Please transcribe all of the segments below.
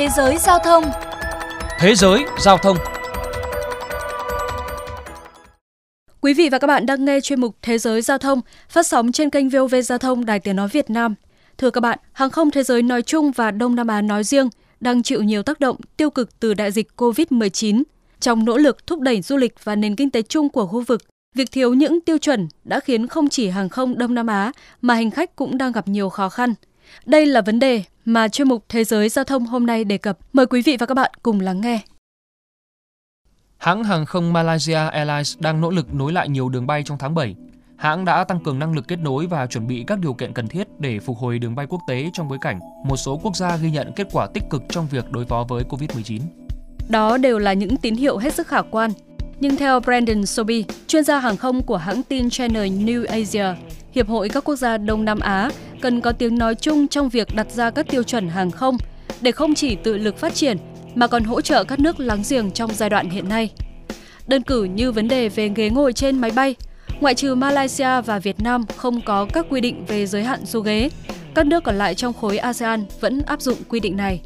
Thế giới giao thông Thế giới giao thông Quý vị và các bạn đang nghe chuyên mục Thế giới giao thông phát sóng trên kênh VOV Giao thông Đài Tiếng Nói Việt Nam. Thưa các bạn, hàng không thế giới nói chung và Đông Nam Á nói riêng đang chịu nhiều tác động tiêu cực từ đại dịch COVID-19. Trong nỗ lực thúc đẩy du lịch và nền kinh tế chung của khu vực, việc thiếu những tiêu chuẩn đã khiến không chỉ hàng không Đông Nam Á mà hành khách cũng đang gặp nhiều khó khăn. Đây là vấn đề mà chuyên mục Thế giới Giao thông hôm nay đề cập. Mời quý vị và các bạn cùng lắng nghe. Hãng hàng không Malaysia Airlines đang nỗ lực nối lại nhiều đường bay trong tháng 7. Hãng đã tăng cường năng lực kết nối và chuẩn bị các điều kiện cần thiết để phục hồi đường bay quốc tế trong bối cảnh một số quốc gia ghi nhận kết quả tích cực trong việc đối phó với COVID-19. Đó đều là những tín hiệu hết sức khả quan. Nhưng theo Brandon Sobi, chuyên gia hàng không của hãng tin Channel New Asia, Hiệp hội các quốc gia Đông Nam Á cần có tiếng nói chung trong việc đặt ra các tiêu chuẩn hàng không để không chỉ tự lực phát triển mà còn hỗ trợ các nước láng giềng trong giai đoạn hiện nay. Đơn cử như vấn đề về ghế ngồi trên máy bay, ngoại trừ Malaysia và Việt Nam không có các quy định về giới hạn số ghế, các nước còn lại trong khối ASEAN vẫn áp dụng quy định này.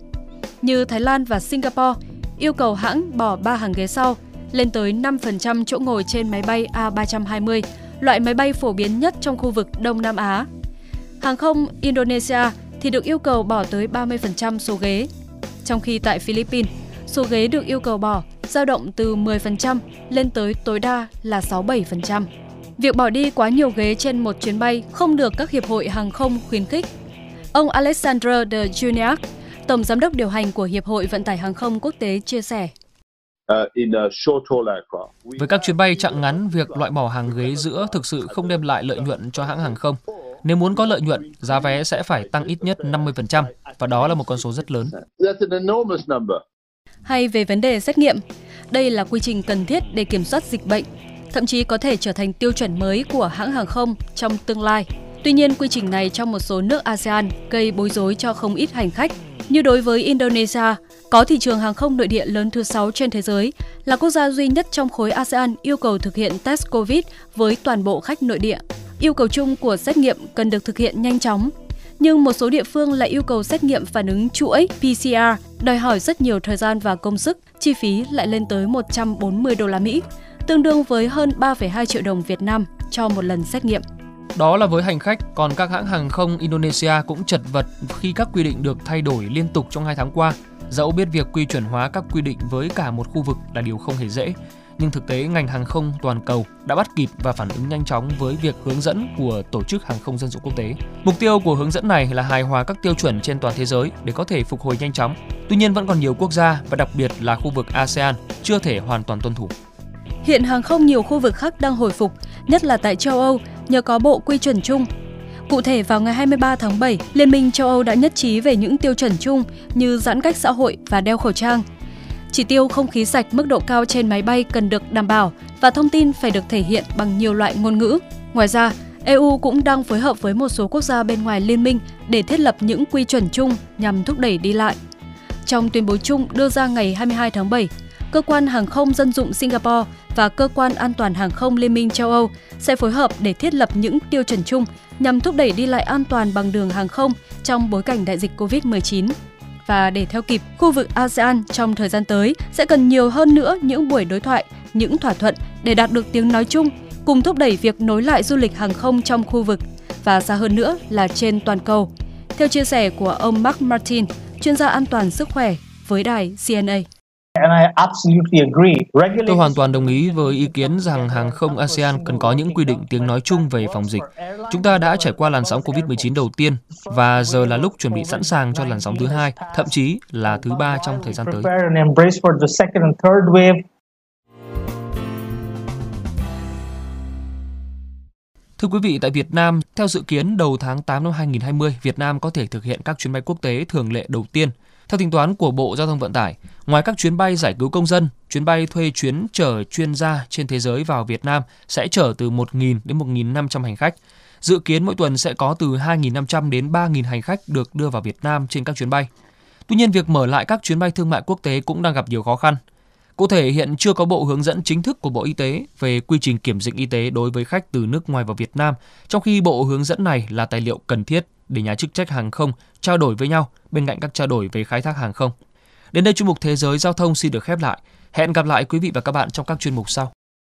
Như Thái Lan và Singapore yêu cầu hãng bỏ 3 hàng ghế sau lên tới 5% chỗ ngồi trên máy bay A320, loại máy bay phổ biến nhất trong khu vực Đông Nam Á. Hàng không Indonesia thì được yêu cầu bỏ tới 30% số ghế. Trong khi tại Philippines, số ghế được yêu cầu bỏ dao động từ 10% lên tới tối đa là 67%. Việc bỏ đi quá nhiều ghế trên một chuyến bay không được các hiệp hội hàng không khuyến khích. Ông Alexander de Juniac, Tổng Giám đốc điều hành của Hiệp hội Vận tải Hàng không Quốc tế chia sẻ. Với các chuyến bay chặng ngắn, việc loại bỏ hàng ghế giữa thực sự không đem lại lợi nhuận cho hãng hàng không. Nếu muốn có lợi nhuận, giá vé sẽ phải tăng ít nhất 50% và đó là một con số rất lớn. Hay về vấn đề xét nghiệm, đây là quy trình cần thiết để kiểm soát dịch bệnh, thậm chí có thể trở thành tiêu chuẩn mới của hãng hàng không trong tương lai. Tuy nhiên, quy trình này trong một số nước ASEAN gây bối rối cho không ít hành khách. Như đối với Indonesia, có thị trường hàng không nội địa lớn thứ 6 trên thế giới, là quốc gia duy nhất trong khối ASEAN yêu cầu thực hiện test COVID với toàn bộ khách nội địa. Yêu cầu chung của xét nghiệm cần được thực hiện nhanh chóng, nhưng một số địa phương lại yêu cầu xét nghiệm phản ứng chuỗi PCR, đòi hỏi rất nhiều thời gian và công sức, chi phí lại lên tới 140 đô la Mỹ, tương đương với hơn 3,2 triệu đồng Việt Nam cho một lần xét nghiệm. Đó là với hành khách, còn các hãng hàng không Indonesia cũng chật vật khi các quy định được thay đổi liên tục trong hai tháng qua. Dẫu biết việc quy chuẩn hóa các quy định với cả một khu vực là điều không hề dễ, nhưng thực tế ngành hàng không toàn cầu đã bắt kịp và phản ứng nhanh chóng với việc hướng dẫn của Tổ chức Hàng không Dân dụng Quốc tế. Mục tiêu của hướng dẫn này là hài hòa các tiêu chuẩn trên toàn thế giới để có thể phục hồi nhanh chóng. Tuy nhiên vẫn còn nhiều quốc gia và đặc biệt là khu vực ASEAN chưa thể hoàn toàn tuân thủ. Hiện hàng không nhiều khu vực khác đang hồi phục, nhất là tại châu Âu nhờ có bộ quy chuẩn chung. Cụ thể vào ngày 23 tháng 7, Liên minh châu Âu đã nhất trí về những tiêu chuẩn chung như giãn cách xã hội và đeo khẩu trang. Chỉ tiêu không khí sạch mức độ cao trên máy bay cần được đảm bảo và thông tin phải được thể hiện bằng nhiều loại ngôn ngữ. Ngoài ra, EU cũng đang phối hợp với một số quốc gia bên ngoài liên minh để thiết lập những quy chuẩn chung nhằm thúc đẩy đi lại. Trong tuyên bố chung đưa ra ngày 22 tháng 7, Cơ quan Hàng không Dân dụng Singapore và Cơ quan An toàn Hàng không Liên minh châu Âu sẽ phối hợp để thiết lập những tiêu chuẩn chung nhằm thúc đẩy đi lại an toàn bằng đường hàng không trong bối cảnh đại dịch COVID-19. Và để theo kịp, khu vực ASEAN trong thời gian tới sẽ cần nhiều hơn nữa những buổi đối thoại, những thỏa thuận để đạt được tiếng nói chung, cùng thúc đẩy việc nối lại du lịch hàng không trong khu vực và xa hơn nữa là trên toàn cầu. Theo chia sẻ của ông Mark Martin, chuyên gia an toàn sức khỏe với đài CNA. Tôi hoàn toàn đồng ý với ý kiến rằng hàng không ASEAN cần có những quy định tiếng nói chung về phòng dịch. Chúng ta đã trải qua làn sóng COVID-19 đầu tiên và giờ là lúc chuẩn bị sẵn sàng cho làn sóng thứ hai, thậm chí là thứ ba trong thời gian tới. Thưa quý vị, tại Việt Nam, theo dự kiến đầu tháng 8 năm 2020, Việt Nam có thể thực hiện các chuyến bay quốc tế thường lệ đầu tiên – theo tính toán của Bộ Giao thông Vận tải, ngoài các chuyến bay giải cứu công dân, chuyến bay thuê chuyến chở chuyên gia trên thế giới vào Việt Nam sẽ chở từ 1.000 đến 1.500 hành khách. Dự kiến mỗi tuần sẽ có từ 2.500 đến 3.000 hành khách được đưa vào Việt Nam trên các chuyến bay. Tuy nhiên, việc mở lại các chuyến bay thương mại quốc tế cũng đang gặp nhiều khó khăn. Cụ thể, hiện chưa có bộ hướng dẫn chính thức của Bộ Y tế về quy trình kiểm dịch y tế đối với khách từ nước ngoài vào Việt Nam, trong khi bộ hướng dẫn này là tài liệu cần thiết để nhà chức trách hàng không trao đổi với nhau bên cạnh các trao đổi về khai thác hàng không. Đến đây chuyên mục Thế giới Giao thông xin được khép lại. Hẹn gặp lại quý vị và các bạn trong các chuyên mục sau.